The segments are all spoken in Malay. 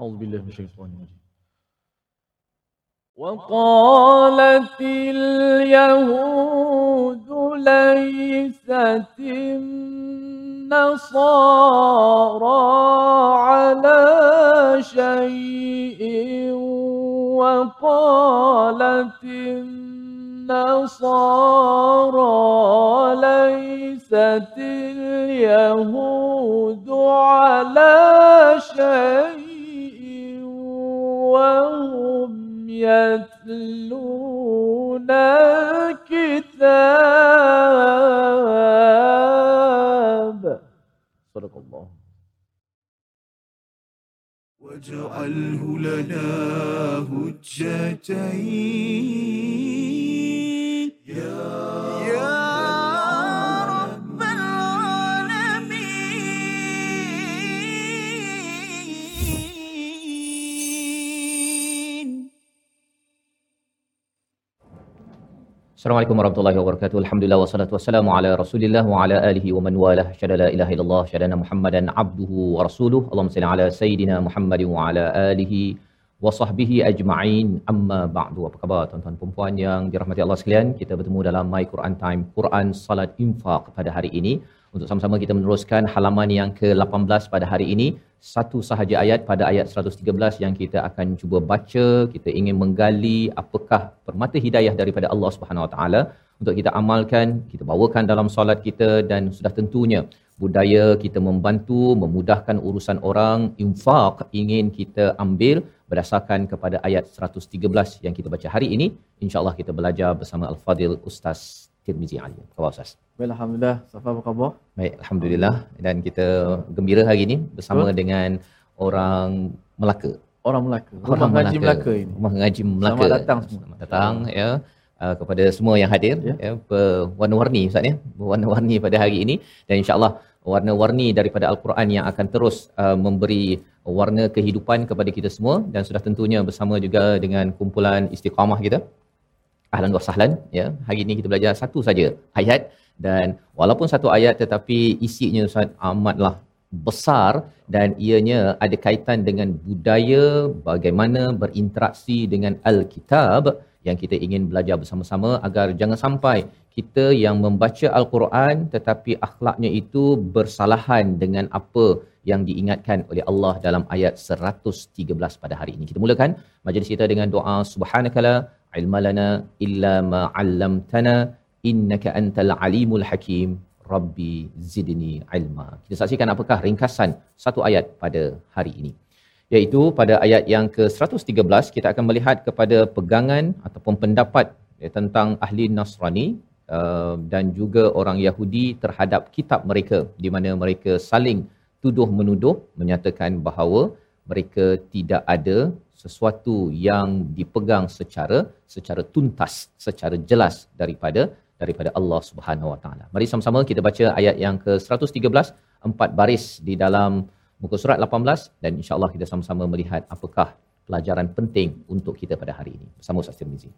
أعوذ بالله من الشيطان الرجيم. وقالت اليهود ليست النصارى على شيء وقالت النصارى ليست اليهود على شيء وهم يتلون الكتاب. صدق الله واجعله لنا هجتين. Assalamualaikum warahmatullahi wabarakatuh. Alhamdulillah wassalatu wassalamu ala Rasulillah wa ala alihi wa man walah. Syada la ilaha illallah, syadana Muhammadan abduhu wa rasuluh. Allahumma salli ala sayidina Muhammadin wa ala alihi wa sahbihi ajma'in. Amma ba'du. Apa khabar tuan-tuan dan puan yang dirahmati Allah sekalian? Kita bertemu dalam My Quran Time, Quran Salat Infaq pada hari ini untuk sama-sama kita meneruskan halaman yang ke-18 pada hari ini. Satu sahaja ayat pada ayat 113 yang kita akan cuba baca. Kita ingin menggali apakah permata hidayah daripada Allah Subhanahu Wa Taala untuk kita amalkan kita bawakan dalam solat kita dan sudah tentunya budaya kita membantu memudahkan urusan orang. Infak ingin kita ambil berdasarkan kepada ayat 113 yang kita baca hari ini. Insyaallah kita belajar bersama al-fadil ustaz Tirmizi Ali. Khabar Ustaz? Baik, Alhamdulillah. Safa apa khabar? Baik, Alhamdulillah. Dan kita gembira hari ini bersama Betul. dengan orang Melaka. Orang Melaka. Orang Rumah Melaka. Melaka ini. Rumah Ngaji Melaka. Selamat datang semua. Selamat datang ya. Uh, kepada semua yang hadir ya, ya berwarna-warni Ustaz ya. Berwarna-warni pada hari ini dan insya-Allah warna-warni daripada al-Quran yang akan terus uh, memberi warna kehidupan kepada kita semua dan sudah tentunya bersama juga dengan kumpulan istiqamah kita ahlan wa sahlan ya. Hari ini kita belajar satu saja ayat dan walaupun satu ayat tetapi isinya Ustaz amatlah besar dan ianya ada kaitan dengan budaya bagaimana berinteraksi dengan al-kitab yang kita ingin belajar bersama-sama agar jangan sampai kita yang membaca al-Quran tetapi akhlaknya itu bersalahan dengan apa yang diingatkan oleh Allah dalam ayat 113 pada hari ini. Kita mulakan majlis kita dengan doa subhanakala ilma lana illa ma 'allamtana innaka antal alimul hakim rabbi zidni ilma. Kita saksikan apakah ringkasan satu ayat pada hari ini. Iaitu pada ayat yang ke-113 kita akan melihat kepada pegangan ataupun pendapat ya, tentang ahli Nasrani uh, dan juga orang Yahudi terhadap kitab mereka di mana mereka saling tuduh menuduh menyatakan bahawa mereka tidak ada sesuatu yang dipegang secara secara tuntas secara jelas daripada daripada Allah Subhanahu Wa Taala. Mari sama-sama kita baca ayat yang ke-113 empat baris di dalam muka surat 18 dan insya-Allah kita sama-sama melihat apakah pelajaran penting untuk kita pada hari ini. Bersama Ustaz Tirmizi.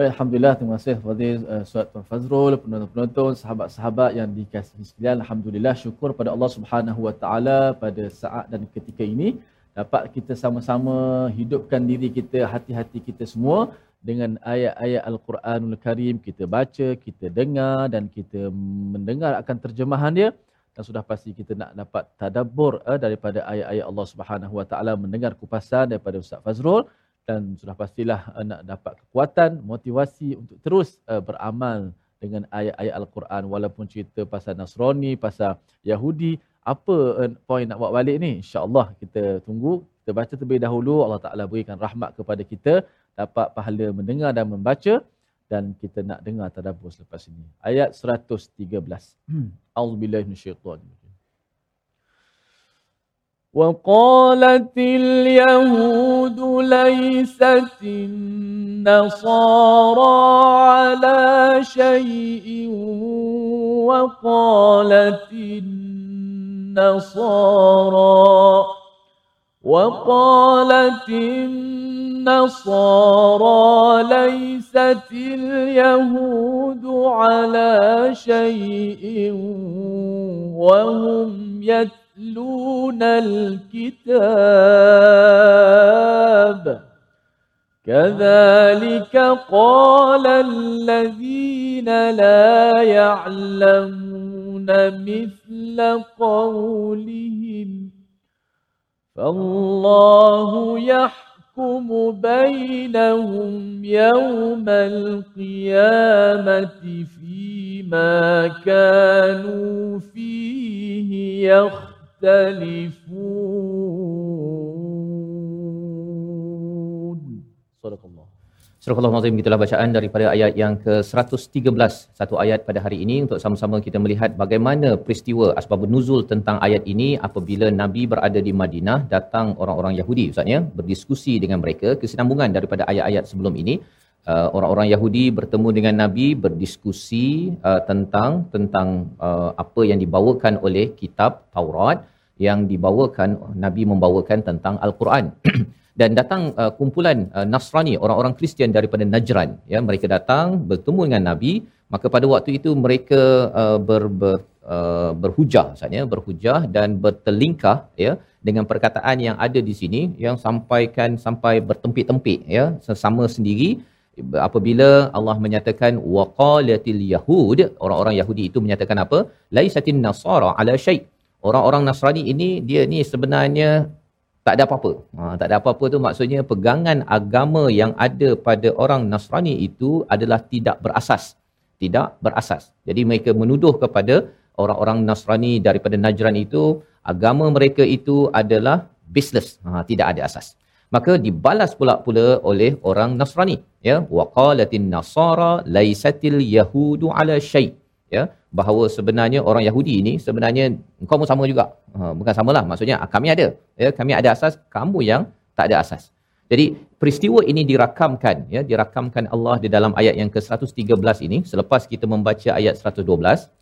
Baik, Alhamdulillah. Terima kasih Fadil uh, Suat Tuan Fazrul, penonton-penonton, sahabat-sahabat yang dikasihi sekalian. Alhamdulillah, syukur pada Allah Subhanahu Wa Taala pada saat dan ketika ini dapat kita sama-sama hidupkan diri kita, hati-hati kita semua dengan ayat-ayat Al-Quranul Karim kita baca, kita dengar dan kita mendengar akan terjemahan dia dan sudah pasti kita nak dapat tadabbur eh, daripada ayat-ayat Allah Subhanahu Wa Taala mendengar kupasan daripada Ustaz Fazrul dan sudah pastilah uh, nak dapat kekuatan, motivasi untuk terus uh, beramal dengan ayat-ayat Al-Quran walaupun cerita pasal Nasrani, pasal Yahudi, apa uh, poin nak buat balik ni? Insya-Allah kita tunggu, kita baca terlebih dahulu Allah Taala berikan rahmat kepada kita, dapat pahala mendengar dan membaca dan kita nak dengar tadabbur selepas ini. Ayat 113. Auzubillahi minasyaitanir وقالت اليهود ليست النصارى على شيء وقالت النصارى وقالت النصارى ليست اليهود على شيء وهم يتبعون يتلون الكتاب كذلك قال الذين لا يعلمون مثل قولهم فالله يحكم بينهم يوم القيامة فيما كانوا فيه يختلفون صدق الله Surah Allah itulah bacaan daripada ayat yang ke-113 satu ayat pada hari ini untuk sama-sama kita melihat bagaimana peristiwa asbab nuzul tentang ayat ini apabila Nabi berada di Madinah datang orang-orang Yahudi Ustaz ya berdiskusi dengan mereka kesinambungan daripada ayat-ayat sebelum ini uh, orang-orang Yahudi bertemu dengan Nabi berdiskusi uh, tentang tentang uh, apa yang dibawakan oleh kitab Taurat yang dibawakan Nabi membawakan tentang Al-Quran. Dan datang uh, kumpulan uh, Nasrani orang-orang Kristian daripada Najran ya mereka datang bertemu dengan Nabi. Maka pada waktu itu mereka uh, ber, ber uh, berhujah maksudnya berhujah dan bertelingkah ya dengan perkataan yang ada di sini yang sampaikan sampai bertempik-tempik ya sesama sendiri apabila Allah menyatakan waqalatil yahud orang-orang Yahudi itu menyatakan apa laisatin nasara ala syai orang-orang Nasrani ini dia ni sebenarnya tak ada apa-apa. Ha, tak ada apa-apa tu maksudnya pegangan agama yang ada pada orang Nasrani itu adalah tidak berasas. Tidak berasas. Jadi mereka menuduh kepada orang-orang Nasrani daripada Najran itu agama mereka itu adalah business. Ha, tidak ada asas. Maka dibalas pula pula oleh orang Nasrani. Ya, waqalatin nasara laisatil yahudu ala syai' ya. Bahawa sebenarnya orang Yahudi ini sebenarnya engkau pun sama juga. Ha, bukan samalah. Maksudnya ah, kami ada ya. Kami ada asas kamu yang tak ada asas. Jadi peristiwa ini dirakamkan ya. Dirakamkan Allah di dalam ayat yang ke-113 ini. Selepas kita membaca ayat 112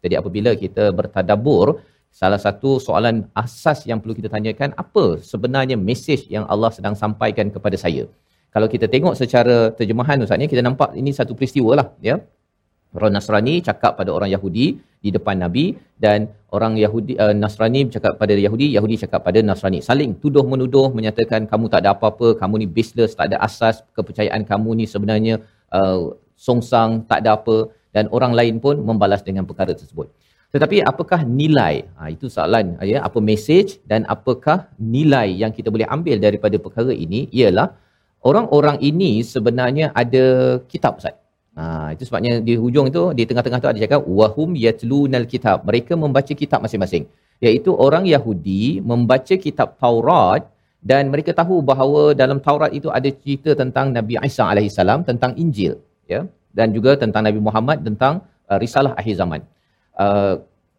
jadi apabila kita bertadabur salah satu soalan asas yang perlu kita tanyakan apa sebenarnya mesej yang Allah sedang sampaikan kepada saya kalau kita tengok secara terjemahan ustaz ni kita nampak ini satu peristiwa lah ya orang Nasrani cakap pada orang Yahudi di depan Nabi dan orang Yahudi uh, Nasrani cakap pada Yahudi, Yahudi cakap pada Nasrani. Saling tuduh menuduh menyatakan kamu tak ada apa-apa, kamu ni baseless, tak ada asas, kepercayaan kamu ni sebenarnya uh, songsang, tak ada apa dan orang lain pun membalas dengan perkara tersebut. Tetapi apakah nilai? Ha, itu soalan ya, apa message dan apakah nilai yang kita boleh ambil daripada perkara ini ialah orang-orang ini sebenarnya ada kitab Ustaz. Ha, itu sebabnya di hujung itu di tengah-tengah tu ada cakap wahum yatlunal kitab. Mereka membaca kitab masing-masing. Iaitu orang Yahudi membaca kitab Taurat dan mereka tahu bahawa dalam Taurat itu ada cerita tentang Nabi Isa alaihi salam tentang Injil ya dan juga tentang Nabi Muhammad tentang uh, risalah akhir zaman. Uh,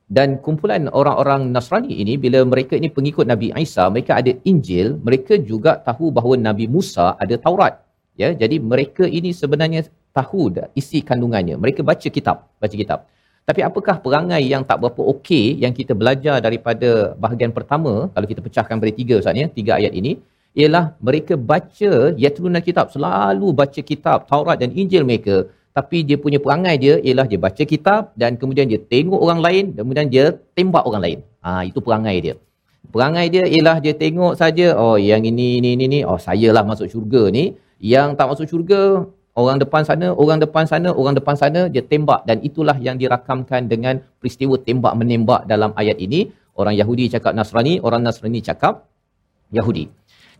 dan kumpulan orang-orang Nasrani ini bila mereka ini pengikut Nabi Isa mereka ada Injil mereka juga tahu bahawa Nabi Musa ada Taurat ya jadi mereka ini sebenarnya tahu isi kandungannya. Mereka baca kitab, baca kitab. Tapi apakah perangai yang tak berapa okey yang kita belajar daripada bahagian pertama, kalau kita pecahkan pada tiga Ustaz ya, tiga ayat ini, ialah mereka baca yatluna kitab, selalu baca kitab Taurat dan Injil mereka, tapi dia punya perangai dia ialah dia baca kitab dan kemudian dia tengok orang lain dan kemudian dia tembak orang lain. Ha, itu perangai dia. Perangai dia ialah dia tengok saja, oh yang ini ini ini ni, oh sayalah masuk syurga ni. Yang tak masuk syurga, orang depan sana, orang depan sana, orang depan sana, dia tembak dan itulah yang dirakamkan dengan peristiwa tembak menembak dalam ayat ini. Orang Yahudi cakap Nasrani, orang Nasrani cakap Yahudi.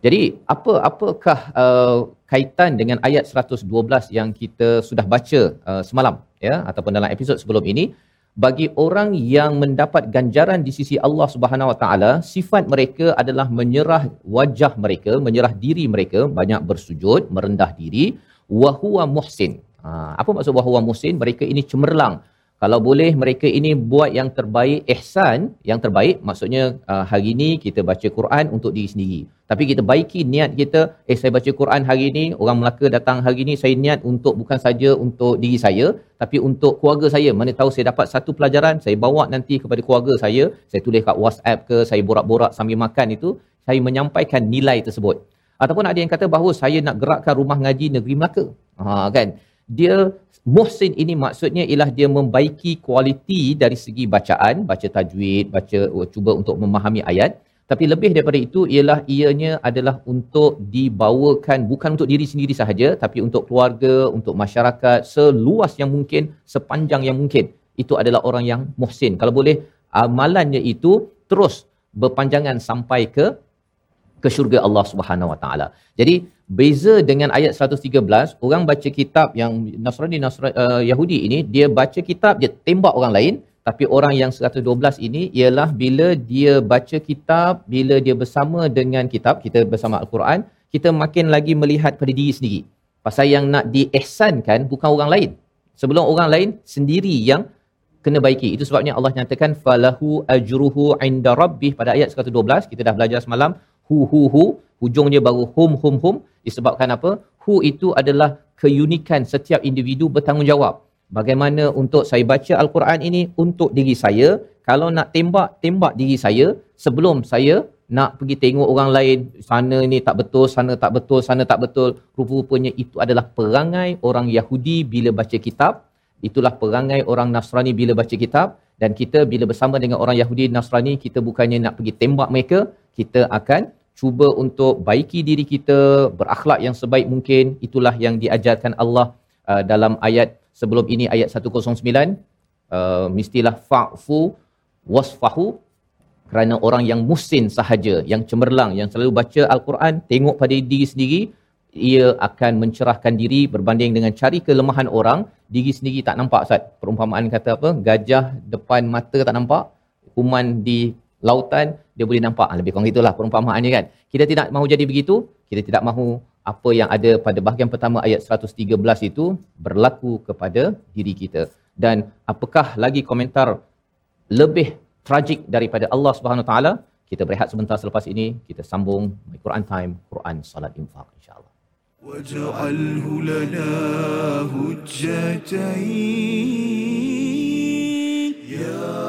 Jadi apa apakah uh, kaitan dengan ayat 112 yang kita sudah baca uh, semalam ya ataupun dalam episod sebelum ini bagi orang yang mendapat ganjaran di sisi Allah Subhanahu Wa Taala sifat mereka adalah menyerah wajah mereka menyerah diri mereka banyak bersujud merendah diri wahuwa muhsin. Ha, apa maksud wahuwa muhsin? Mereka ini cemerlang. Kalau boleh mereka ini buat yang terbaik, ihsan yang terbaik. Maksudnya uh, hari ini kita baca Quran untuk diri sendiri. Tapi kita baiki niat kita, eh saya baca Quran hari ini, orang Melaka datang hari ini, saya niat untuk bukan saja untuk diri saya, tapi untuk keluarga saya. Mana tahu saya dapat satu pelajaran, saya bawa nanti kepada keluarga saya, saya tulis kat WhatsApp ke, saya borak-borak sambil makan itu, saya menyampaikan nilai tersebut ataupun ada yang kata bahawa saya nak gerakkan rumah ngaji negeri Melaka. Ha kan. Dia muhsin ini maksudnya ialah dia membaiki kualiti dari segi bacaan, baca tajwid, baca oh, cuba untuk memahami ayat. tapi lebih daripada itu ialah ianya adalah untuk dibawakan bukan untuk diri sendiri sahaja tapi untuk keluarga untuk masyarakat seluas yang mungkin sepanjang yang mungkin itu adalah orang yang muhsin kalau boleh amalannya itu terus berpanjangan sampai ke ke syurga Allah Subhanahu Wa Taala. Jadi beza dengan ayat 113, orang baca kitab yang Nasrani Nasrani uh, Yahudi ini dia baca kitab dia tembak orang lain, tapi orang yang 112 ini ialah bila dia baca kitab, bila dia bersama dengan kitab, kita bersama Al-Quran, kita makin lagi melihat pada diri sendiri. Pasal yang nak diihsankan bukan orang lain. Sebelum orang lain sendiri yang kena baiki. Itu sebabnya Allah nyatakan falahu ajruhu inda rabbih pada ayat 112 kita dah belajar semalam hu hu hu. Hujungnya baru hum hum hum. Disebabkan apa? Hu itu adalah keunikan setiap individu bertanggungjawab. Bagaimana untuk saya baca al-Quran ini untuk diri saya, kalau nak tembak tembak diri saya. Sebelum saya nak pergi tengok orang lain sana ni tak betul sana tak betul sana tak betul. Rupa-rupanya itu adalah perangai orang Yahudi bila baca kitab. Itulah perangai orang Nasrani bila baca kitab. Dan kita bila bersama dengan orang Yahudi Nasrani kita bukannya nak pergi tembak mereka. Kita akan cuba untuk baiki diri kita berakhlak yang sebaik mungkin. Itulah yang diajarkan Allah uh, dalam ayat sebelum ini ayat 109 uh, mestilah fa'fu wasfahu kerana orang yang musin sahaja yang cemerlang yang selalu baca al-Quran tengok pada diri sendiri ia akan mencerahkan diri berbanding dengan cari kelemahan orang. Diri sendiri tak nampak Ustaz. Perumpamaan kata apa? Gajah depan mata tak nampak kuman di lautan dia boleh nampak ah, lebih kurang itulah perumpamaannya kan kita tidak mahu jadi begitu kita tidak mahu apa yang ada pada bahagian pertama ayat 113 itu berlaku kepada diri kita dan apakah lagi komentar lebih tragik daripada Allah Subhanahu taala kita berehat sebentar selepas ini kita sambung Quran time Quran salat infak insyaallah واجعله لنا هجتين يا يا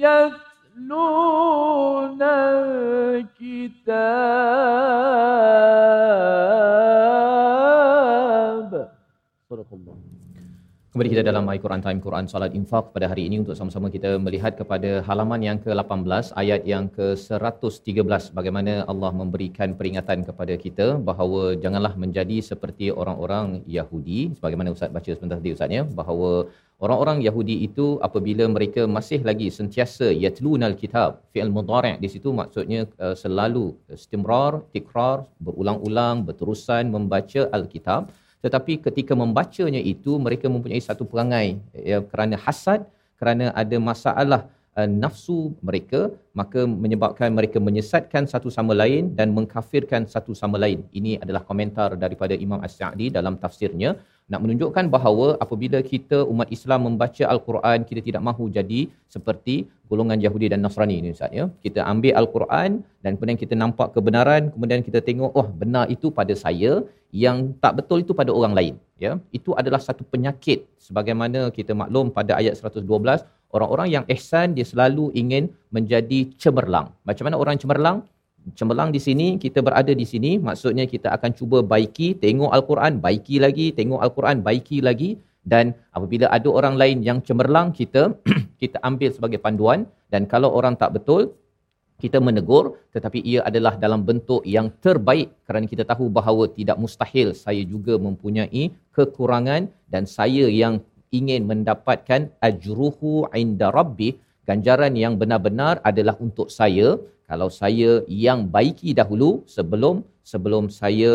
يتلون الكتاب Kembali kita dalam My Quran Time Quran Salat Infak pada hari ini untuk sama-sama kita melihat kepada halaman yang ke-18 ayat yang ke-113 bagaimana Allah memberikan peringatan kepada kita bahawa janganlah menjadi seperti orang-orang Yahudi. Sebagaimana Ustaz baca sebentar tadi Ustaz ya? Bahawa orang-orang Yahudi itu apabila mereka masih lagi sentiasa yatlunal kitab fi'il mudhari' di situ maksudnya uh, selalu istimrar tikrar berulang-ulang berterusan membaca al-kitab tetapi ketika membacanya itu mereka mempunyai satu perangai ya kerana hasad kerana ada masalah uh, nafsu mereka maka menyebabkan mereka menyesatkan satu sama lain dan mengkafirkan satu sama lain. Ini adalah komentar daripada Imam As-Sa'di dalam tafsirnya nak menunjukkan bahawa apabila kita umat Islam membaca al-Quran kita tidak mahu jadi seperti golongan Yahudi dan Nasrani ini Ustaz ya. Kita ambil al-Quran dan kemudian kita nampak kebenaran, kemudian kita tengok oh benar itu pada saya, yang tak betul itu pada orang lain ya. Itu adalah satu penyakit sebagaimana kita maklum pada ayat 112 orang-orang yang ihsan dia selalu ingin menjadi cemerlang. Macam mana orang cemerlang? Cemerlang di sini, kita berada di sini, maksudnya kita akan cuba baiki, tengok Al-Quran, baiki lagi, tengok Al-Quran, baiki lagi. Dan apabila ada orang lain yang cemerlang, kita kita ambil sebagai panduan. Dan kalau orang tak betul, kita menegur. Tetapi ia adalah dalam bentuk yang terbaik kerana kita tahu bahawa tidak mustahil saya juga mempunyai kekurangan. Dan saya yang ingin mendapatkan ajruhu inda rabbi ganjaran yang benar-benar adalah untuk saya kalau saya yang baiki dahulu sebelum sebelum saya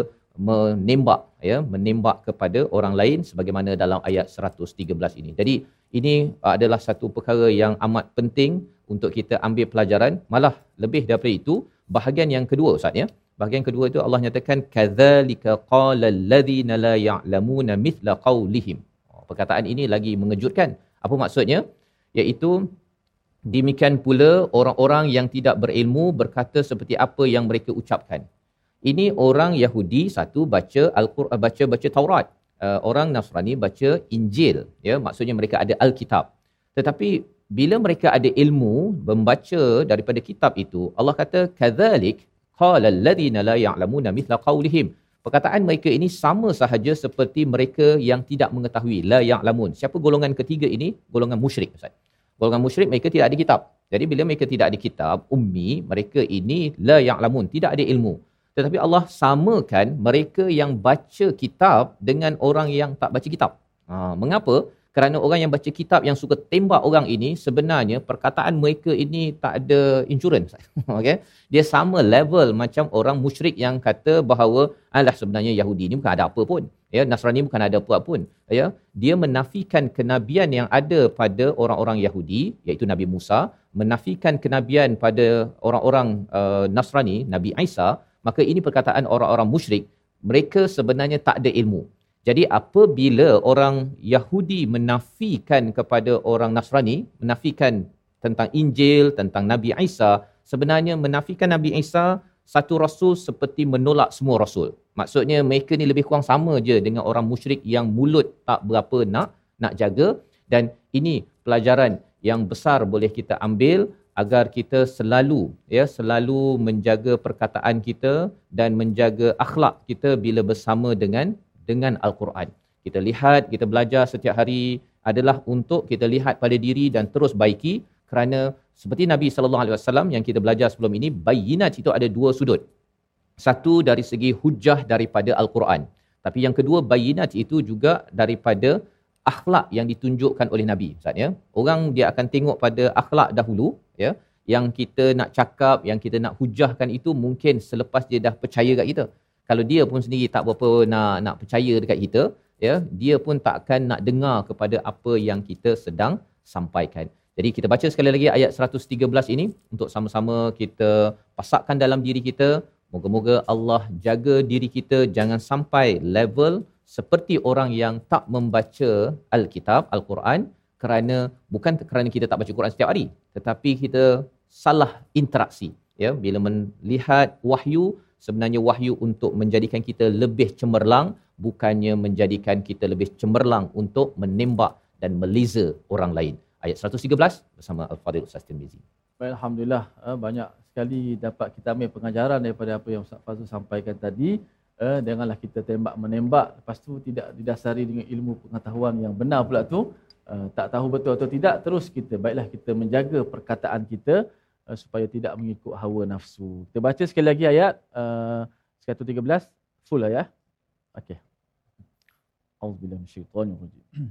menembak ya menembak kepada orang lain sebagaimana dalam ayat 113 ini. Jadi ini adalah satu perkara yang amat penting untuk kita ambil pelajaran malah lebih daripada itu bahagian yang kedua Ustaz ya. Bahagian kedua itu Allah nyatakan kadzalika qala alladhina la ya'lamuna mithla qawlihim. Oh, perkataan ini lagi mengejutkan. Apa maksudnya? Iaitu demikian pula orang-orang yang tidak berilmu berkata seperti apa yang mereka ucapkan. Ini orang Yahudi satu baca Al-Quran baca baca Taurat. Uh, orang Nasrani baca Injil ya maksudnya mereka ada Alkitab. Tetapi bila mereka ada ilmu membaca daripada kitab itu Allah kata kadzalik qala alladhina la ya'lamuna mithla qawlihim perkataan mereka ini sama sahaja seperti mereka yang tidak mengetahui la ya'lamun siapa golongan ketiga ini golongan musyrik ustaz golongan musyrik mereka tidak ada kitab. Jadi bila mereka tidak ada kitab ummi mereka ini la ya'lamun tidak ada ilmu. Tetapi Allah samakan mereka yang baca kitab dengan orang yang tak baca kitab. Ha, mengapa? Kerana orang yang baca kitab yang suka tembak orang ini sebenarnya perkataan mereka ini tak ada insurans okey dia sama level macam orang musyrik yang kata bahawa alah sebenarnya Yahudi ni bukan ada apa pun ya Nasrani bukan ada apa pun. Ya dia menafikan kenabian yang ada pada orang-orang Yahudi iaitu Nabi Musa menafikan kenabian pada orang-orang uh, Nasrani Nabi Isa. Maka ini perkataan orang-orang musyrik. Mereka sebenarnya tak ada ilmu. Jadi apabila orang Yahudi menafikan kepada orang Nasrani, menafikan tentang Injil, tentang Nabi Isa, sebenarnya menafikan Nabi Isa satu rasul seperti menolak semua rasul. Maksudnya mereka ni lebih kurang sama je dengan orang musyrik yang mulut tak berapa nak nak jaga dan ini pelajaran yang besar boleh kita ambil agar kita selalu ya selalu menjaga perkataan kita dan menjaga akhlak kita bila bersama dengan dengan Al-Quran. Kita lihat, kita belajar setiap hari adalah untuk kita lihat pada diri dan terus baiki kerana seperti Nabi sallallahu alaihi wasallam yang kita belajar sebelum ini bayinat itu ada dua sudut. Satu dari segi hujah daripada Al-Quran. Tapi yang kedua bayinat itu juga daripada akhlak yang ditunjukkan oleh Nabi. Ustaz ya. Orang dia akan tengok pada akhlak dahulu ya yang kita nak cakap, yang kita nak hujahkan itu mungkin selepas dia dah percaya kat kita kalau dia pun sendiri tak berapa nak nak percaya dekat kita ya dia pun tak akan nak dengar kepada apa yang kita sedang sampaikan jadi kita baca sekali lagi ayat 113 ini untuk sama-sama kita pasakkan dalam diri kita. Moga-moga Allah jaga diri kita. Jangan sampai level seperti orang yang tak membaca al-kitab al-Quran kerana bukan kerana kita tak baca Quran setiap hari tetapi kita salah interaksi ya. Bila melihat wahyu sebenarnya wahyu untuk menjadikan kita lebih cemerlang bukannya menjadikan kita lebih cemerlang untuk menembak dan meleza orang lain. Ayat 113 bersama Al-Fadhil Ustaz Tirmizi. Baik, Alhamdulillah eh, banyak sekali dapat kita ambil pengajaran daripada apa yang Ustaz Fazul sampaikan tadi. Eh, janganlah kita tembak menembak lepas tu tidak didasari dengan ilmu pengetahuan yang benar pula tu. Eh, tak tahu betul atau tidak terus kita baiklah kita menjaga perkataan kita uh, supaya tidak mengikut hawa nafsu. Kita baca sekali lagi ayat uh, 113 full lah ya. Okey. Auzubillahi minasyaitonir rajim.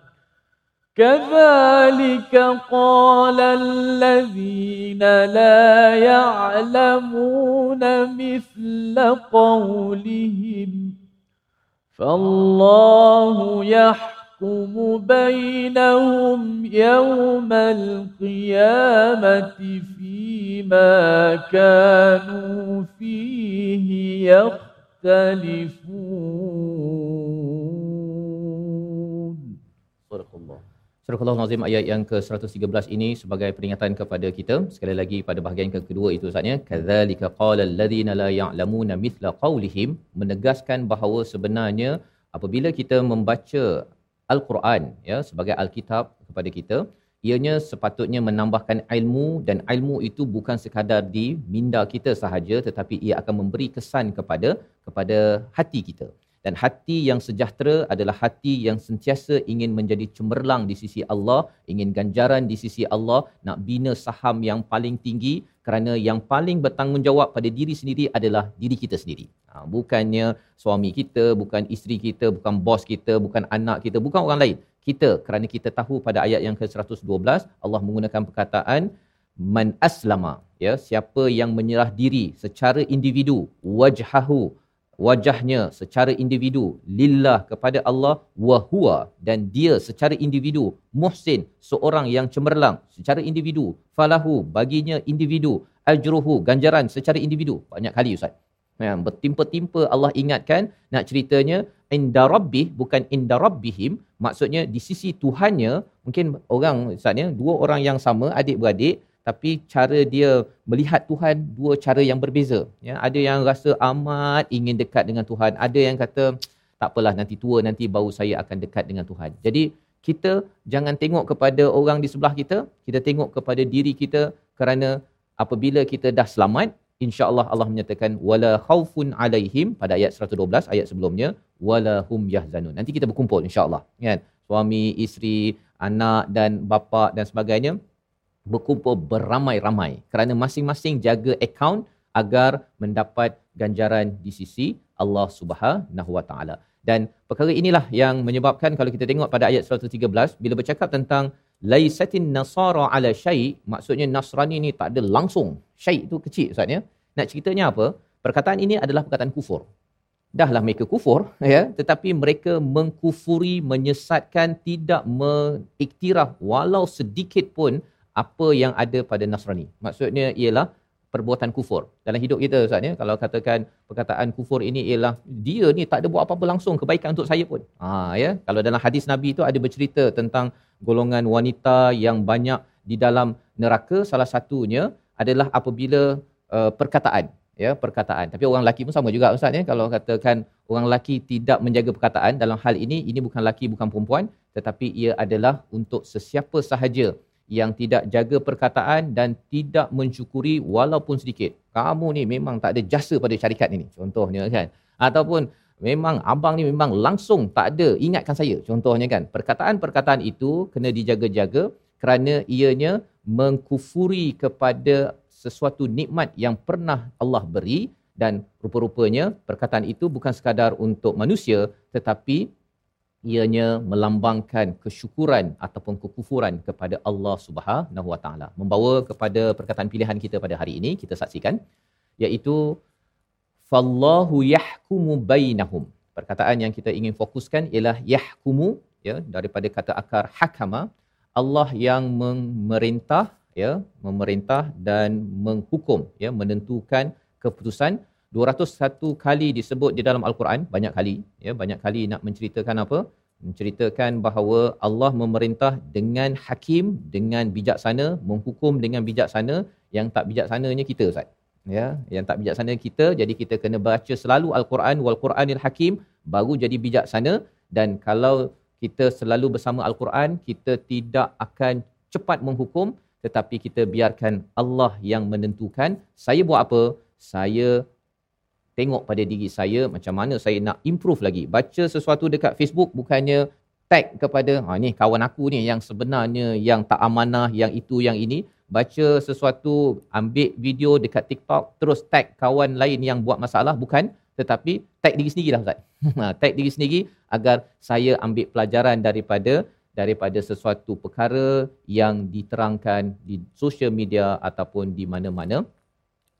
كذلك قال الذين لا يعلمون مثل قولهم. فالله يحكم بينهم يوم القيامة فيما كانوا فيه يختلفون. Surah Al-Nazim ayat yang ke-113 ini sebagai peringatan kepada kita. Sekali lagi pada bahagian yang kedua itu saatnya kadzalika qala alladhina la ya'lamuna mithla qawlihim menegaskan bahawa sebenarnya apabila kita membaca Al-Quran ya sebagai Alkitab kepada kita ianya sepatutnya menambahkan ilmu dan ilmu itu bukan sekadar di minda kita sahaja tetapi ia akan memberi kesan kepada kepada hati kita dan hati yang sejahtera adalah hati yang sentiasa ingin menjadi cemerlang di sisi Allah ingin ganjaran di sisi Allah nak bina saham yang paling tinggi kerana yang paling bertanggungjawab pada diri sendiri adalah diri kita sendiri. Ha, bukannya suami kita bukan isteri kita bukan bos kita bukan anak kita bukan orang lain. Kita kerana kita tahu pada ayat yang ke-112 Allah menggunakan perkataan man aslama ya siapa yang menyerah diri secara individu wajhahu wajahnya secara individu lillah kepada Allah wa huwa dan dia secara individu muhsin seorang yang cemerlang secara individu. Falahu baginya individu. Ajruhu ganjaran secara individu. Banyak kali ustaz. Ya bertimpa-timpa Allah ingatkan nak ceritanya inda rabbih bukan inda rabbihim. Maksudnya di sisi Tuhannya mungkin orang ustaz ya dua orang yang sama adik-beradik tapi cara dia melihat Tuhan dua cara yang berbeza. Ya ada yang rasa amat ingin dekat dengan Tuhan. Ada yang kata tak apalah nanti tua nanti baru saya akan dekat dengan Tuhan. Jadi kita jangan tengok kepada orang di sebelah kita kita tengok kepada diri kita kerana apabila kita dah selamat insya-Allah Allah menyatakan wala khaufun alaihim pada ayat 112 ayat sebelumnya wala hum yahzanun. Nanti kita berkumpul insya-Allah. Kan? Suami isteri anak dan bapa dan sebagainya berkumpul beramai-ramai kerana masing-masing jaga akaun agar mendapat ganjaran di sisi Allah Subhanahu Wa Taala. Dan perkara inilah yang menyebabkan kalau kita tengok pada ayat 113 bila bercakap tentang laisatin nasara ala syai maksudnya nasrani ni tak ada langsung syai itu kecil ustaz ya. Nak ceritanya apa? Perkataan ini adalah perkataan kufur. Dahlah mereka kufur ya tetapi mereka mengkufuri menyesatkan tidak mengiktiraf walau sedikit pun apa yang ada pada Nasrani. Maksudnya ialah perbuatan kufur. Dalam hidup kita Ustaz ya, kalau katakan perkataan kufur ini ialah dia ni tak ada buat apa-apa langsung kebaikan untuk saya pun. Ha ya, kalau dalam hadis Nabi itu ada bercerita tentang golongan wanita yang banyak di dalam neraka salah satunya adalah apabila uh, perkataan ya perkataan tapi orang lelaki pun sama juga ustaz ya kalau katakan orang lelaki tidak menjaga perkataan dalam hal ini ini bukan lelaki bukan perempuan tetapi ia adalah untuk sesiapa sahaja yang tidak jaga perkataan dan tidak mensyukuri walaupun sedikit. Kamu ni memang tak ada jasa pada syarikat ini. Contohnya kan. Ataupun memang abang ni memang langsung tak ada ingatkan saya. Contohnya kan. Perkataan-perkataan itu kena dijaga-jaga kerana ianya mengkufuri kepada sesuatu nikmat yang pernah Allah beri dan rupa-rupanya perkataan itu bukan sekadar untuk manusia tetapi ianya melambangkan kesyukuran ataupun kekufuran kepada Allah Subhanahu Wa Taala. Membawa kepada perkataan pilihan kita pada hari ini kita saksikan iaitu fallahu yahkumu bainahum. Perkataan yang kita ingin fokuskan ialah yahkumu ya daripada kata akar hakama Allah yang memerintah ya memerintah dan menghukum ya menentukan keputusan 201 kali disebut di dalam al-Quran banyak kali ya banyak kali nak menceritakan apa? Menceritakan bahawa Allah memerintah dengan hakim dengan bijaksana menghukum dengan bijaksana yang tak bijaksananya kita ustaz ya. Yang tak bijaksana kita jadi kita kena baca selalu al-Quran wal Quranil Hakim baru jadi bijaksana. Dan kalau kita selalu bersama al-Quran kita tidak akan cepat menghukum tetapi kita biarkan Allah yang menentukan. Saya buat apa? Saya tengok pada diri saya macam mana saya nak improve lagi. Baca sesuatu dekat Facebook bukannya tag kepada ha ni kawan aku ni yang sebenarnya yang tak amanah yang itu yang ini baca sesuatu ambil video dekat TikTok terus tag kawan lain yang buat masalah bukan tetapi tag diri sendiri lah Ustaz. Ha, tag diri sendiri agar saya ambil pelajaran daripada daripada sesuatu perkara yang diterangkan di social media ataupun di mana-mana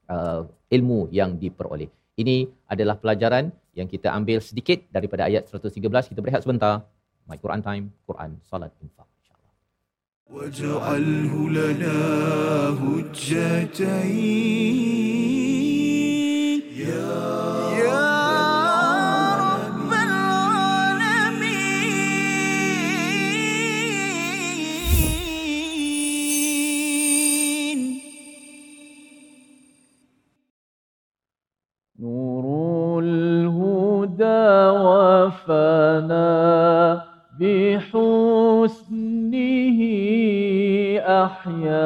uh, ilmu yang diperoleh. Ini adalah pelajaran yang kita ambil sedikit daripada ayat 113. Kita berehat sebentar. My Quran Time, Quran, Salat, Infaq. واجعله لنا هجتين أحيانا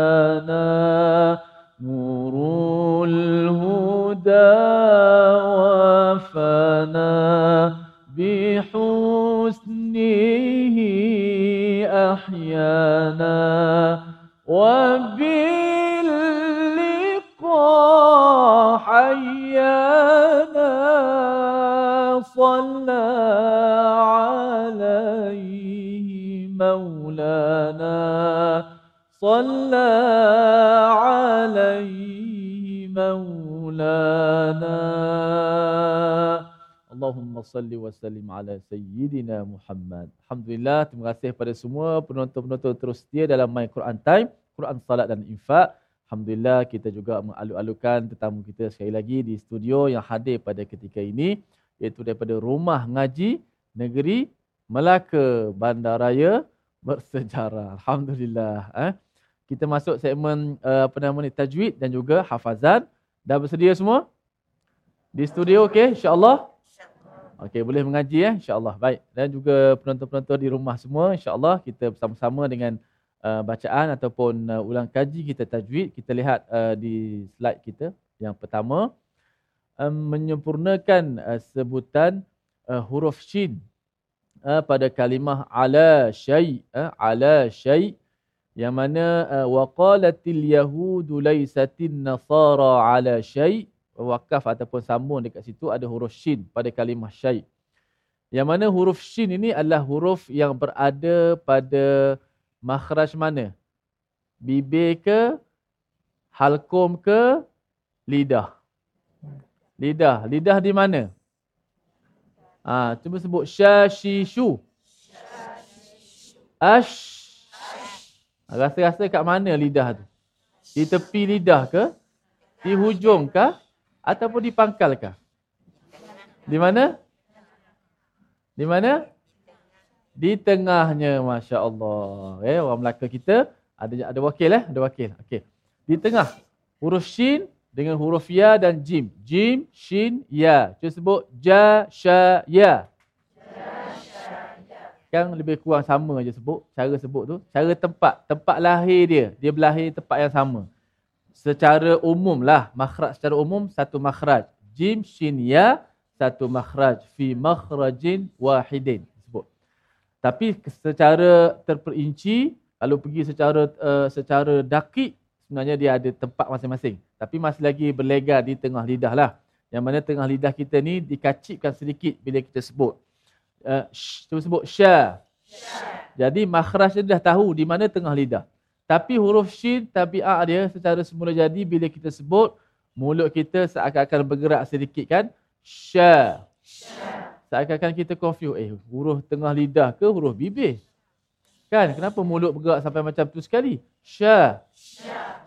Allahumma salli wa sallim ala sayyidina Muhammad. Alhamdulillah, terima kasih kepada semua penonton-penonton terus setia dalam My Quran Time, Quran Salat dan Infak. Alhamdulillah, kita juga mengalu-alukan tetamu kita sekali lagi di studio yang hadir pada ketika ini, iaitu daripada Rumah Ngaji Negeri Melaka Bandaraya Bersejarah. Alhamdulillah. Eh. Kita masuk segmen uh, apa nama ni, tajwid dan juga hafazan. Dah bersedia semua? Di studio, okey? InsyaAllah. Okey, boleh mengaji ya, insya-Allah. Baik. Dan juga penonton-penonton di rumah semua, insya-Allah kita bersama-sama dengan uh, bacaan ataupun uh, ulang kaji kita tajwid. Kita lihat uh, di slide kita yang pertama um, menyempurnakan uh, sebutan uh, huruf shin uh, pada kalimah ala syai uh, ala syai yang mana uh, waqalatil yahudu laisatin nasara ala syai' wakaf ataupun sambung dekat situ ada huruf shin pada kalimah syai. Yang mana huruf shin ini adalah huruf yang berada pada makhraj mana? Bibir ke? Halkum ke? Lidah. Lidah. Lidah di mana? Ha, cuba sebut syashishu. Ash. Rasa-rasa kat mana lidah tu? Di tepi lidah ke? Di hujung ke? Ataupun di pangkalkah? Di mana? Di mana? Di tengahnya, Masya Allah. Eh, orang Melaka kita ada ada wakil eh? Ada wakil. Okey. Di tengah. Huruf Shin dengan huruf Ya dan Jim. Jim, Shin, Ya. Cuba sebut Ja, Sha, Ya. Yang lebih kurang sama je sebut. Cara sebut tu. Cara tempat. Tempat lahir dia. Dia berlahir tempat yang sama secara umum lah. Makhraj secara umum satu makhraj. Jim shin ya satu makhraj. Fi makhrajin wahidin. Sebut. Tapi secara terperinci kalau pergi secara uh, secara dakik sebenarnya dia ada tempat masing-masing. Tapi masih lagi berlega di tengah lidah lah. Yang mana tengah lidah kita ni dikacipkan sedikit bila kita sebut. Uh, cuba sebut sya jadi makhraj dia dah tahu di mana tengah lidah tapi huruf shin tabi'ah dia secara semula jadi bila kita sebut mulut kita seakan-akan bergerak sedikit kan? Sya. Seakan-akan kita confuse. Eh, huruf tengah lidah ke huruf bibir? Kan? Kenapa mulut bergerak sampai macam tu sekali? Sya.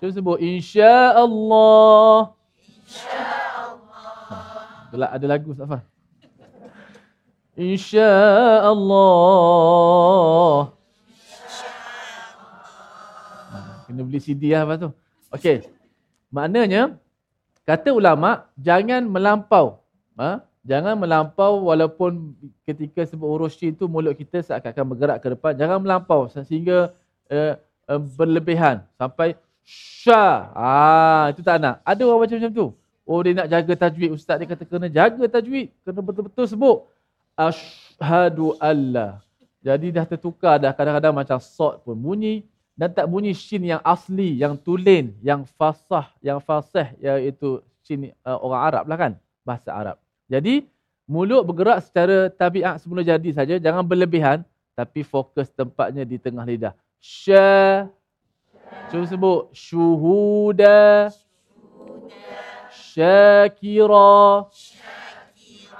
Cuba sebut. InsyaAllah. InsyaAllah. Ada lagu faham? InsyaAllah. Kena beli CD lah lepas tu. Okey. Maknanya, kata ulama jangan melampau. Ha? Jangan melampau walaupun ketika sebut huruf shin tu mulut kita seakan-akan bergerak ke depan. Jangan melampau sehingga uh, uh, berlebihan. Sampai syah. Ah, itu tak nak. Ada orang macam macam tu. Oh dia nak jaga tajwid. Ustaz dia kata kena jaga tajwid. Kena betul-betul sebut. Ashadu Allah. Jadi dah tertukar dah kadang-kadang macam sort pun bunyi dan tak bunyi shin yang asli, yang tulen, yang fasah, yang fasih iaitu shin uh, orang Arab lah kan, bahasa Arab. Jadi mulut bergerak secara tabiat semula jadi saja, jangan berlebihan tapi fokus tempatnya di tengah lidah. Sya Cuba sebut syuhuda syakira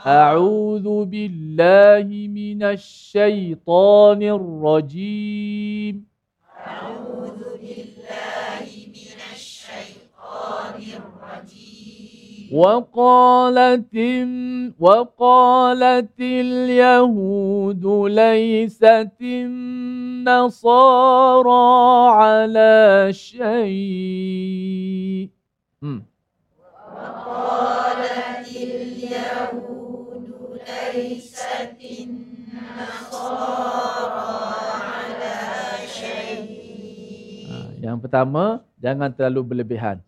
A'udzu billahi minasy syaithanir rajim. أعوذ بالله من الشيطان الرجيم وقالت وقالت اليهود ليست النصارى على شيء. Pertama, jangan terlalu berlebihan.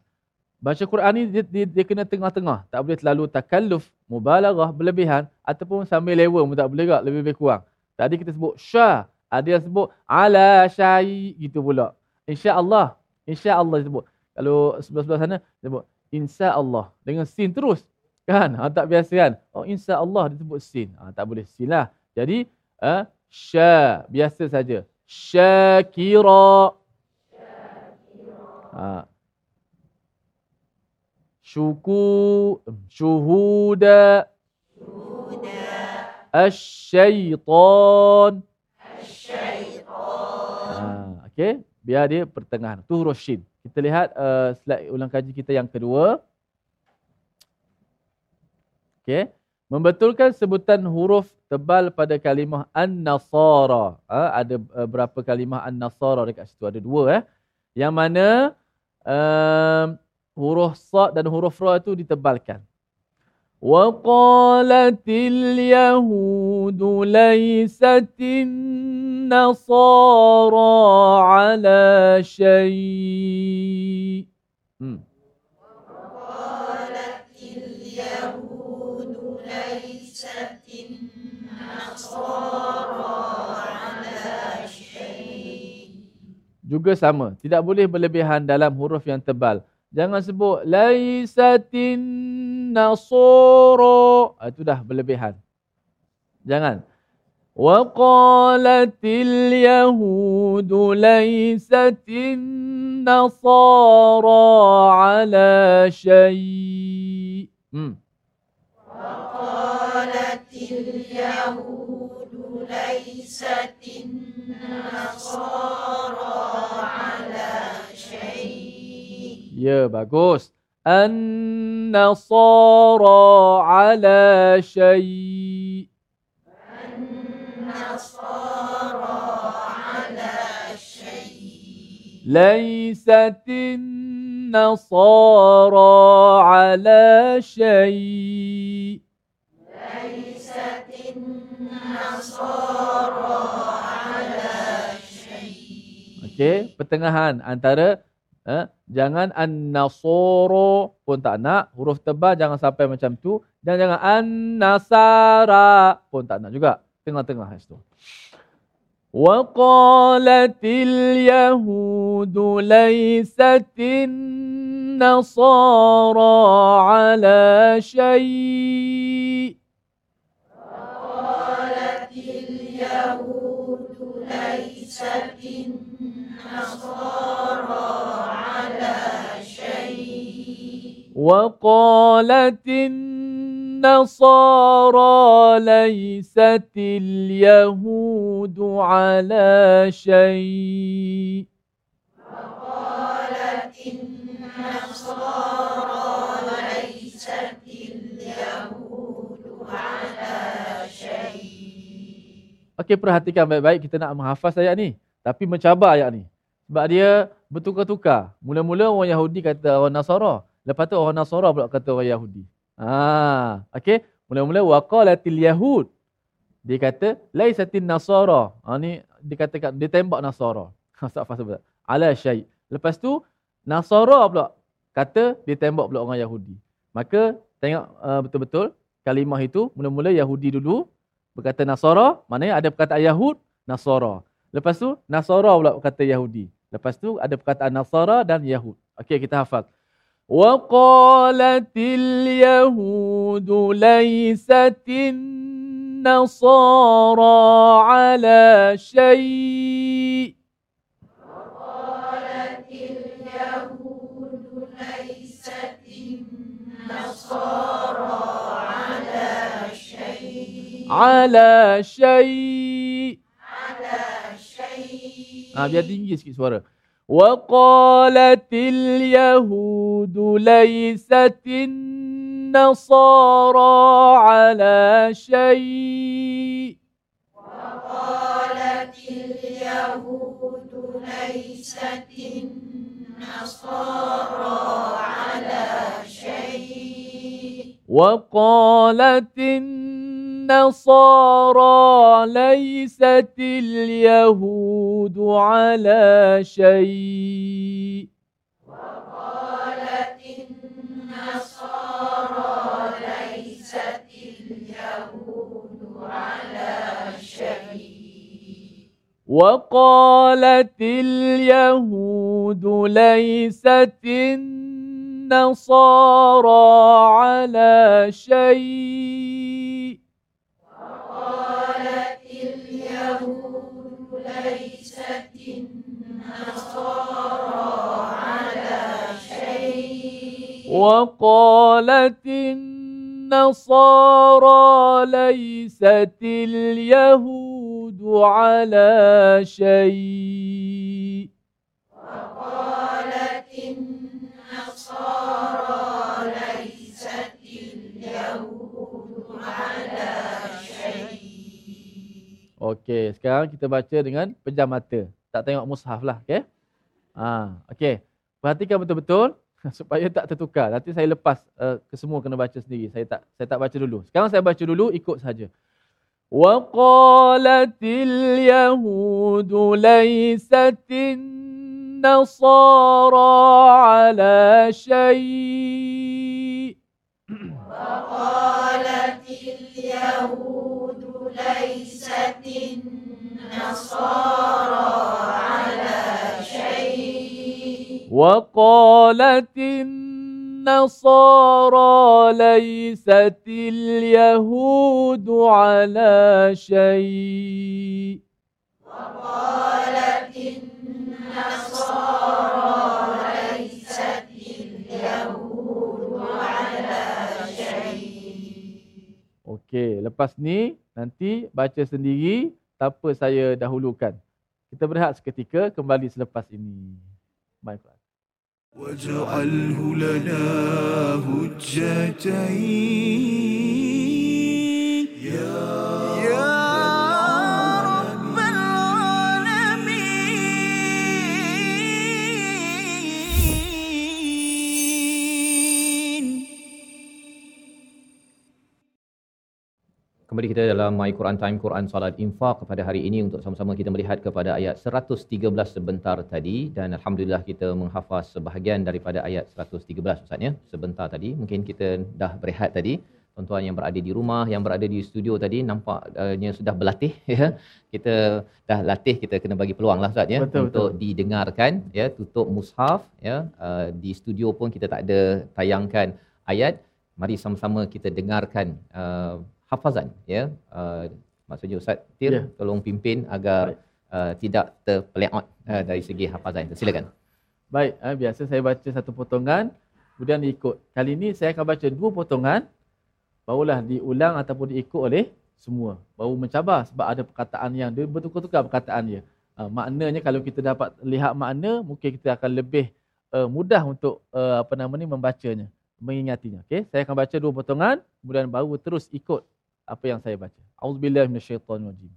Baca Quran ni dia, dia, dia kena tengah-tengah. Tak boleh terlalu takalluf, mubalaghah, berlebihan ataupun sambil lewa pun tak boleh juga, lebih-lebih kurang. Tadi kita sebut syah. Ada yang sebut ala syai gitu pula. Insya-Allah. Insya-Allah sebut. Kalau sebelah-sebelah sana sebut insya-Allah dengan sin terus. Kan? Ha, tak biasa kan? Oh insya-Allah disebut sin. Ha, tak boleh sin lah. Jadi uh, sya biasa saja. Syakira. Ha. Syuku, syuhuda. Syuhuda. Asyaitan. Asyaitan. Ha, okay. Biar dia pertengahan. Tu huruf shin. Kita lihat uh, slide ulang kaji kita yang kedua. Okay. Membetulkan sebutan huruf tebal pada kalimah An-Nasara. Ha, ada uh, berapa kalimah An-Nasara dekat situ? Ada dua. Eh. Yang mana uh, huruf Sa' dan huruf Ra itu ditebalkan. وقالت اليهود ليست النصارى على شيء وقالت اليهود ليست النصارى juga sama tidak boleh berlebihan dalam huruf yang tebal jangan sebut laisatin nasoro. Ah, itu dah berlebihan. Jangan. Wa qalatil yahudu laysatin nasara ala syai. Hmm. Wa qalatil النصارى على شيء يا باجوس النصارى على شيء النصارى على شيء. ليست النصارى على شيء. ليست النصارى Okey, pertengahan antara Eh, jangan an-nasoro pun tak nak. Huruf tebal jangan sampai macam tu. Dan jangan an-nasara pun tak nak juga. Tengah-tengah itu. Wa qalatil yahudu laysatin nasara ala اليهود ليست النصارى وقالت النصارى ليست اليهود على شيء. وقالت النصارى ليست Okey perhatikan baik-baik kita nak menghafaz ayat ni tapi mencabar ayat ni sebab dia bertukar-tukar. Mula-mula orang Yahudi kata orang Nasara. Lepas tu orang Nasara pula kata orang Yahudi. Ha, okey. Mula-mula waqalatil yahud. Dia kata laisatin nasara. Ha ni dikatakan dia tembak Nasara. Faham betul. Ala syai. Lepas tu Nasara pula kata dia tembak pula orang Yahudi. Maka tengok uh, betul-betul kalimah itu mula-mula Yahudi dulu berkata Nasara, maknanya ada perkataan Yahud, Nasara. Lepas tu Nasara pula berkata Yahudi. Lepas tu ada perkataan Nasara dan Yahud. Okey kita hafal. Wa qalatil yahudu laysatin nasara ala shay. Nasara على شيء. على شيء ah biar tinggi sikit suara وقالت اليهود ليست النصارى على شيء. وقالت اليهود ليست النصارى على شيء. وقالت النصارى ليست اليهود على شيء. وقالت النصارى ليست اليهود على شيء. وقالت اليهود ليست النصارى على شيء. اليهود ليست النصارى على شيء؟ وقالت النصارى ليست اليهود على شيء. وقالت النصارى ليست اليهود على Okey, sekarang kita baca dengan pejam mata. Tak tengok mushaf lah, okey? Ha, okey. Perhatikan betul-betul supaya tak tertukar. Nanti saya lepas uh, ke semua kena baca sendiri. Saya tak saya tak baca dulu. Sekarang saya baca dulu ikut saja. وقالت اليهود ليست النصارى على شيء وقالت اليهود ليست النصارى على شيء. وقالت النصارى ليست اليهود على شيء. وقالت النصارى ليست اليهود Okey, lepas ni nanti baca sendiri tanpa saya dahulukan. Kita berehat seketika kembali selepas ini. My friend. واجعله لنا هجتين Kembali kita dalam My Quran Time Quran Salat Infaq pada hari ini untuk sama-sama kita melihat kepada ayat 113 sebentar tadi dan alhamdulillah kita menghafaz sebahagian daripada ayat 113 Ustaz ya. Sebentar tadi mungkin kita dah berehat tadi. Tuan-tuan yang berada di rumah, yang berada di studio tadi nampaknya sudah berlatih ya. Kita dah latih kita kena bagi peluang lah Ustaz ya Betul, untuk didengarkan ya tutup mushaf ya. Uh, di studio pun kita tak ada tayangkan ayat. Mari sama-sama kita dengarkan uh, hafazan ya uh, maksudnya ustaz Tir Ya. tolong pimpin agar Baik. uh, tidak terpeleot uh, dari segi hafazan itu silakan Baik, eh, biasa saya baca satu potongan, kemudian diikut. Kali ini saya akan baca dua potongan, barulah diulang ataupun diikut oleh semua. Baru mencabar sebab ada perkataan yang dia bertukar-tukar perkataan dia. Uh, maknanya kalau kita dapat lihat makna, mungkin kita akan lebih uh, mudah untuk uh, apa nama ni membacanya, mengingatinya. Okey, saya akan baca dua potongan, kemudian baru terus ikut apa yang saya baca. Auzubillahi minasyaitonirrajim.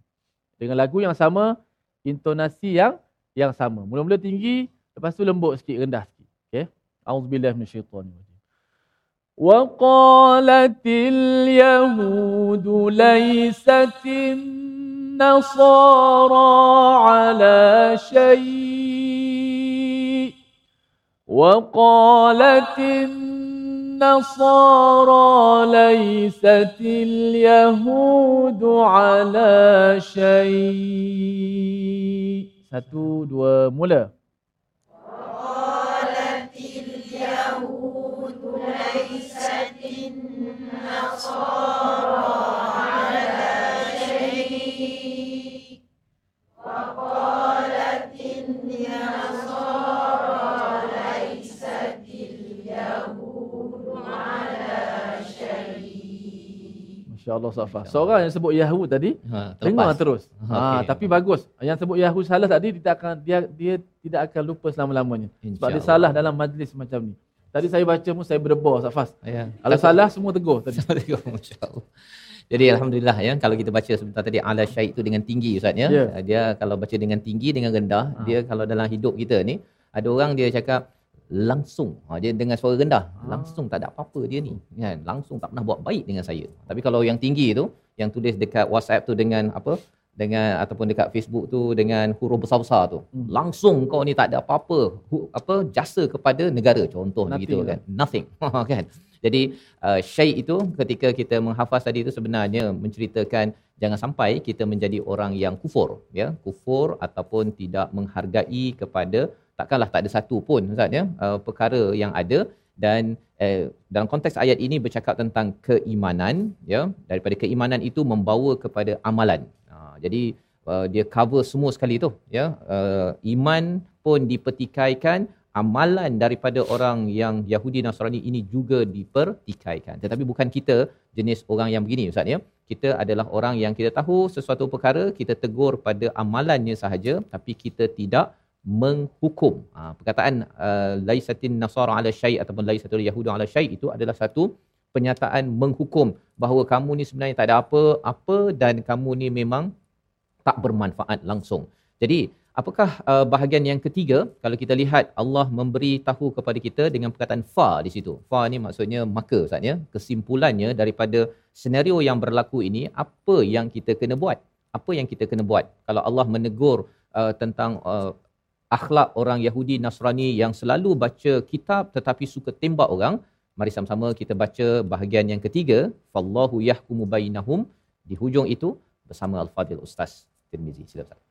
Dengan lagu yang sama, intonasi yang yang sama. Mula-mula tinggi, lepas tu lembut sikit, rendah sikit. Okey. Auzubillahi minasyaitonirrajim. وقالت اليهود ليست النصارى على شيء وقالت النصارى ليست اليهود على شيء satu dua mula Allah Safa. Seorang yang sebut Yahud tadi ha dengar terus. Ha, Okey. tapi bagus. Yang sebut Yahud salah tadi dia tak akan dia dia tidak akan lupa selama-lamanya. Sebab dia InsyaAllah. salah dalam majlis macam ni. Tadi saya baca pun saya berdebar Safas. ya Kalau salah semua tegur tadi. Masya-Allah. Jadi alhamdulillah ya kalau kita baca sebentar tadi ala syait tu dengan tinggi ustaz ya. Ya. Dia kalau baca dengan tinggi dengan rendah, Ha. dia kalau dalam hidup kita ni ada orang dia cakap langsung. Ha, dia dengan suara rendah. Ah. langsung tak ada apa-apa dia ni. Kan? Langsung tak pernah buat baik dengan saya. Tapi kalau yang tinggi tu yang tulis dekat WhatsApp tu dengan apa dengan ataupun dekat Facebook tu dengan huruf besar-besar tu Hmm. langsung kau ni tak ada apa-apa hu- apa jasa kepada negara. Contoh Nothing begitu lah. kan? Nothing. Kan? Jadi uh, syai itu ketika kita menghafaz tadi itu sebenarnya menceritakan jangan sampai kita menjadi orang yang kufur ya? Kufur ataupun tidak menghargai kepada takkanlah tak ada satu pun ustaz ya. Uh, perkara yang ada dan eh, dalam konteks ayat ini bercakap tentang keimanan ya. Daripada keimanan itu membawa kepada amalan. Uh, jadi uh, dia cover semua sekali tu ya. Uh, iman pun dipertikaikan amalan daripada orang yang Yahudi Nasrani ini juga dipertikaikan. Tetapi bukan kita jenis orang yang begini ustaz ya. Kita adalah orang yang kita tahu sesuatu perkara kita tegur pada amalannya sahaja tapi kita tidak menghukum. Ha, perkataan uh, laisatin nasara ala syai ataupun laisatul yahudu ala syai itu adalah satu penyataan menghukum bahawa kamu ni sebenarnya tak ada apa-apa dan kamu ni memang tak bermanfaat langsung. Jadi, apakah uh, bahagian yang ketiga kalau kita lihat Allah memberi tahu kepada kita dengan perkataan fa di situ. Fa ni maksudnya maka Ustaz ya. Kesimpulannya daripada senario yang berlaku ini apa yang kita kena buat? Apa yang kita kena buat? Kalau Allah menegur uh, tentang uh, akhlak orang Yahudi Nasrani yang selalu baca kitab tetapi suka tembak orang, mari sama-sama kita baca bahagian yang ketiga, fallahu yahkumu bainahum di hujung itu bersama Al-Fadil Ustaz Tirmizi. Sila Ustaz.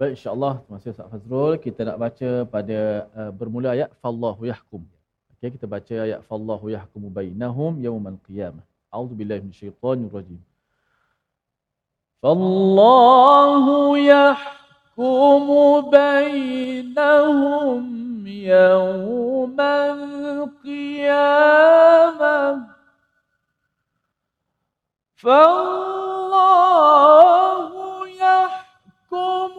Baik insya-Allah terima kasih Ustaz Fazrul. Kita nak baca pada uh, bermula ayat fallahu yahkum. Okey kita baca ayat fallahu yahkumu bainahum yaumal qiyamah. A'udzubillahi minasyaitonir rajim. Fallahu yahkum يحكم بينهم يوم القيامة. فالله يحكم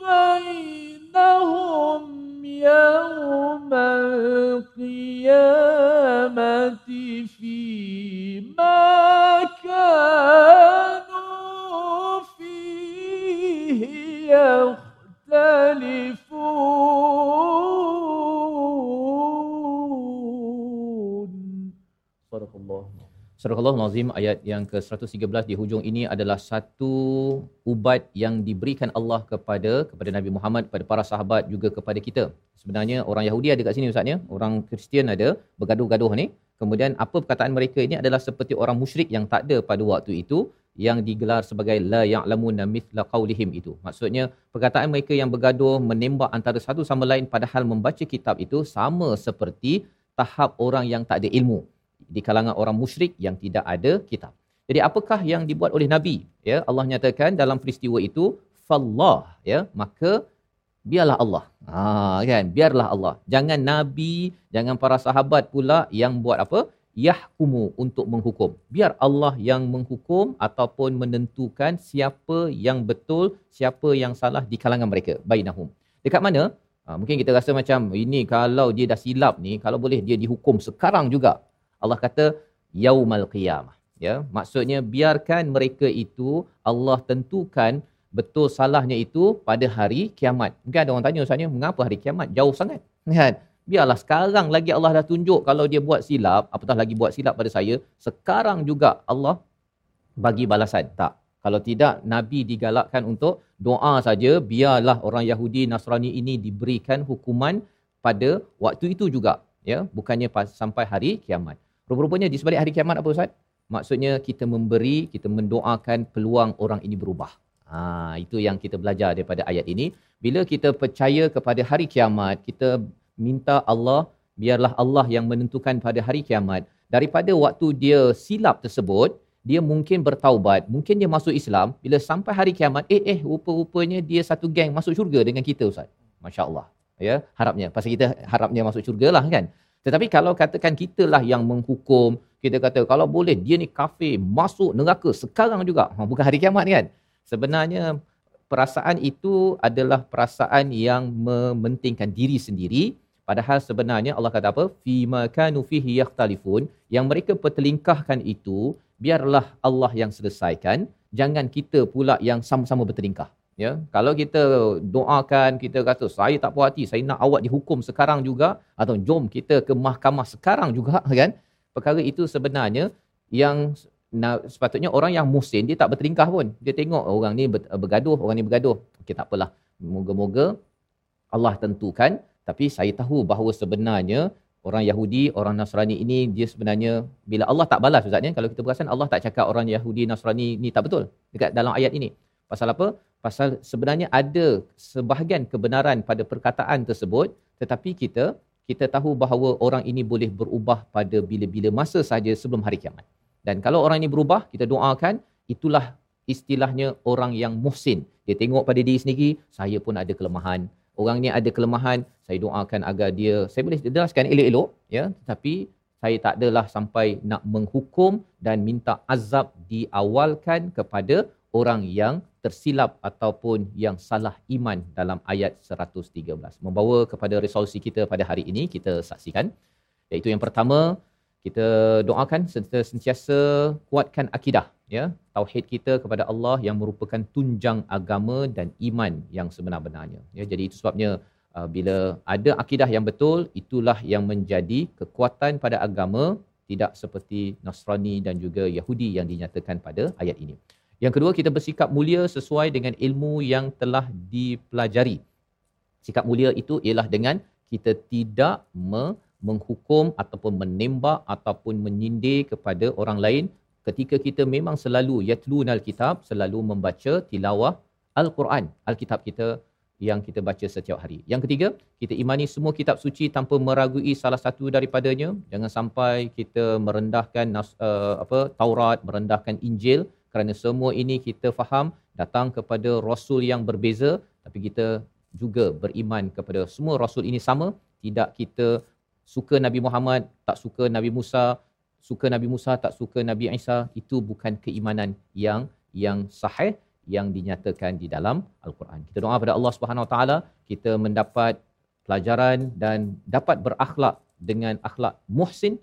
بينهم يوم القيامة فيما كانوا Surah Allah Nazim ayat yang ke-113 di hujung ini adalah satu ubat yang diberikan Allah kepada kepada Nabi Muhammad, kepada para sahabat juga kepada kita. Sebenarnya orang Yahudi ada kat sini Ustaz ya, orang Kristian ada bergaduh-gaduh ni. Kemudian apa perkataan mereka ini adalah seperti orang musyrik yang tak ada pada waktu itu yang digelar sebagai la ya'lamuna mithla qaulihim itu. Maksudnya perkataan mereka yang bergaduh menembak antara satu sama lain padahal membaca kitab itu sama seperti tahap orang yang tak ada ilmu di kalangan orang musyrik yang tidak ada kitab. Jadi apakah yang dibuat oleh nabi? Ya, Allah nyatakan dalam peristiwa itu fallah ya, maka biarlah Allah. Ha kan, biarlah Allah. Jangan nabi, jangan para sahabat pula yang buat apa? yahkumu untuk menghukum. Biar Allah yang menghukum ataupun menentukan siapa yang betul, siapa yang salah di kalangan mereka. Bainahum. Dekat mana? Ha, mungkin kita rasa macam ini kalau dia dah silap ni, kalau boleh dia dihukum sekarang juga. Allah kata yaumal qiyamah. Ya, maksudnya biarkan mereka itu Allah tentukan betul salahnya itu pada hari kiamat. Mungkin ada orang tanya usahanya, mengapa hari kiamat jauh sangat? Kan? biarlah sekarang lagi Allah dah tunjuk kalau dia buat silap, apatah lagi buat silap pada saya, sekarang juga Allah bagi balasan. Tak. Kalau tidak, Nabi digalakkan untuk doa saja, biarlah orang Yahudi Nasrani ini diberikan hukuman pada waktu itu juga. ya Bukannya sampai hari kiamat. Rupa-rupanya di sebalik hari kiamat apa Ustaz? Maksudnya kita memberi, kita mendoakan peluang orang ini berubah. Ha, itu yang kita belajar daripada ayat ini. Bila kita percaya kepada hari kiamat, kita minta Allah biarlah Allah yang menentukan pada hari kiamat daripada waktu dia silap tersebut dia mungkin bertaubat mungkin dia masuk Islam bila sampai hari kiamat eh eh rupa-rupanya dia satu geng masuk syurga dengan kita ustaz masya-Allah ya harapnya pasal kita harapnya masuk syurga lah kan tetapi kalau katakan kitalah yang menghukum kita kata kalau boleh dia ni kafir masuk neraka sekarang juga ha, bukan hari kiamat kan sebenarnya perasaan itu adalah perasaan yang mementingkan diri sendiri Padahal sebenarnya Allah kata apa? Fima kanu fihi yakhtalifun. Yang mereka pertelingkahkan itu, biarlah Allah yang selesaikan. Jangan kita pula yang sama-sama bertelingkah. Ya, kalau kita doakan, kita kata saya tak puas hati, saya nak awak dihukum sekarang juga atau jom kita ke mahkamah sekarang juga kan? Perkara itu sebenarnya yang nah, sepatutnya orang yang muhsin dia tak bertelingkah pun. Dia tengok orang ni bergaduh, orang ni bergaduh. Okey tak apalah. Moga-moga Allah tentukan tapi saya tahu bahawa sebenarnya orang Yahudi, orang Nasrani ini dia sebenarnya bila Allah tak balas Ustaz ni kalau kita perasan Allah tak cakap orang Yahudi Nasrani ni tak betul dekat dalam ayat ini. Pasal apa? Pasal sebenarnya ada sebahagian kebenaran pada perkataan tersebut tetapi kita kita tahu bahawa orang ini boleh berubah pada bila-bila masa saja sebelum hari kiamat. Dan kalau orang ini berubah, kita doakan itulah istilahnya orang yang muhsin. Dia tengok pada diri sendiri, saya pun ada kelemahan. Orang ni ada kelemahan, saya doakan agar dia, saya boleh jelaskan elok-elok, ya, tetapi saya tak adalah sampai nak menghukum dan minta azab diawalkan kepada orang yang tersilap ataupun yang salah iman dalam ayat 113. Membawa kepada resolusi kita pada hari ini, kita saksikan. Iaitu yang pertama, kita doakan sentiasa kuatkan akidah ya tauhid kita kepada Allah yang merupakan tunjang agama dan iman yang sebenar-benarnya ya jadi itu sebabnya uh, bila ada akidah yang betul itulah yang menjadi kekuatan pada agama tidak seperti Nasrani dan juga Yahudi yang dinyatakan pada ayat ini yang kedua kita bersikap mulia sesuai dengan ilmu yang telah dipelajari sikap mulia itu ialah dengan kita tidak me- menghukum ataupun menembak ataupun menyindir kepada orang lain ketika kita memang selalu yatlunal kitab selalu membaca tilawah al-Quran al-kitab kita yang kita baca setiap hari. Yang ketiga, kita imani semua kitab suci tanpa meragui salah satu daripadanya. Jangan sampai kita merendahkan uh, apa Taurat, merendahkan Injil kerana semua ini kita faham datang kepada rasul yang berbeza tapi kita juga beriman kepada semua rasul ini sama, tidak kita suka Nabi Muhammad, tak suka Nabi Musa, suka Nabi Musa, tak suka Nabi Isa, itu bukan keimanan yang yang sahih yang dinyatakan di dalam Al-Quran. Kita doa kepada Allah Subhanahu Wa Taala kita mendapat pelajaran dan dapat berakhlak dengan akhlak muhsin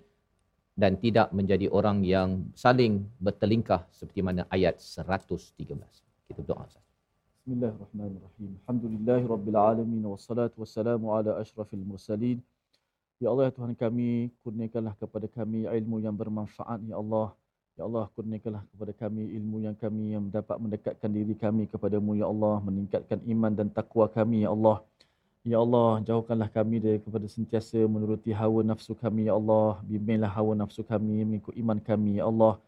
dan tidak menjadi orang yang saling bertelingkah seperti mana ayat 113. Kita doa. Bismillahirrahmanirrahim. Alhamdulillahirabbil wassalatu wassalamu ala asyrafil mursalin. Ya Allah, ya Tuhan kami, kurniakanlah kepada kami ilmu yang bermanfaat, Ya Allah. Ya Allah, kurniakanlah kepada kami ilmu yang kami yang dapat mendekatkan diri kami kepadamu, Ya Allah. Meningkatkan iman dan takwa kami, Ya Allah. Ya Allah, jauhkanlah kami dari kepada sentiasa menuruti hawa nafsu kami, Ya Allah. Bimbinglah hawa nafsu kami, mengikut iman kami, Ya Allah.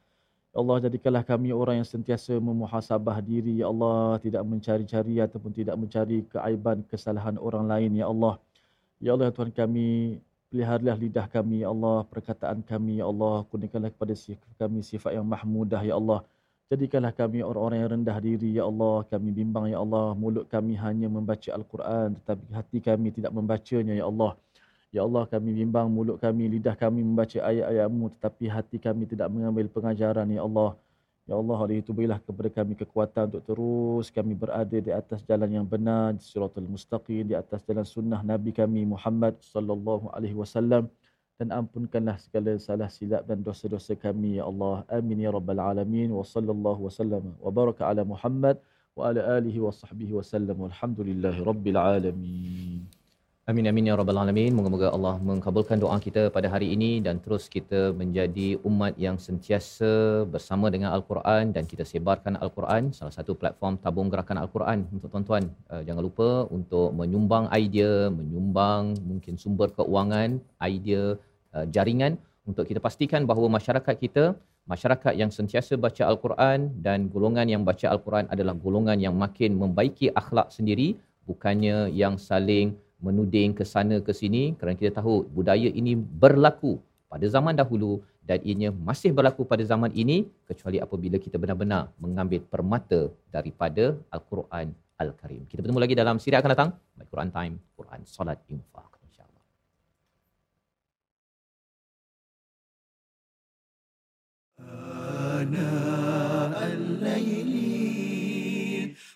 Ya Allah, jadikanlah kami orang yang sentiasa memuhasabah diri, Ya Allah. Tidak mencari-cari ataupun tidak mencari keaiban, kesalahan orang lain, Ya Allah. Ya Allah, Tuhan kami, Peliharalah lidah kami, Ya Allah, perkataan kami, Ya Allah. Kurniakanlah kepada kami sifat yang mahmudah, Ya Allah. Jadikanlah kami orang-orang yang rendah diri, Ya Allah. Kami bimbang, Ya Allah. Mulut kami hanya membaca Al-Quran, tetapi hati kami tidak membacanya, Ya Allah. Ya Allah, kami bimbang mulut kami, lidah kami membaca ayat-ayatmu, tetapi hati kami tidak mengambil pengajaran, Ya Allah. Ya Allah, oleh itu berilah kepada kami kekuatan untuk terus kami berada di atas jalan yang benar, di suratul mustaqim, di atas jalan sunnah Nabi kami Muhammad sallallahu alaihi wasallam dan ampunkanlah segala salah silap dan dosa-dosa kami ya Allah. Amin ya rabbal alamin wa sallallahu wasallam wa baraka ala Muhammad wa ala alihi wa sahbihi wasallam walhamdulillahi rabbil alamin. Amin amin ya rabbal alamin. Moga-moga Allah mengkabulkan doa kita pada hari ini dan terus kita menjadi umat yang sentiasa bersama dengan Al-Quran dan kita sebarkan Al-Quran. Salah satu platform tabung gerakan Al-Quran untuk tuan-tuan. Uh, jangan lupa untuk menyumbang idea, menyumbang mungkin sumber keuangan, idea, uh, jaringan untuk kita pastikan bahawa masyarakat kita masyarakat yang sentiasa baca Al-Quran dan golongan yang baca Al-Quran adalah golongan yang makin membaiki akhlak sendiri bukannya yang saling menuding ke sana ke sini kerana kita tahu budaya ini berlaku pada zaman dahulu dan ianya masih berlaku pada zaman ini kecuali apabila kita benar-benar mengambil permata daripada Al-Quran Al-Karim. Kita bertemu lagi dalam siri akan datang. Baik Quran Time, Quran Salat Infaq. InsyaAllah. آناء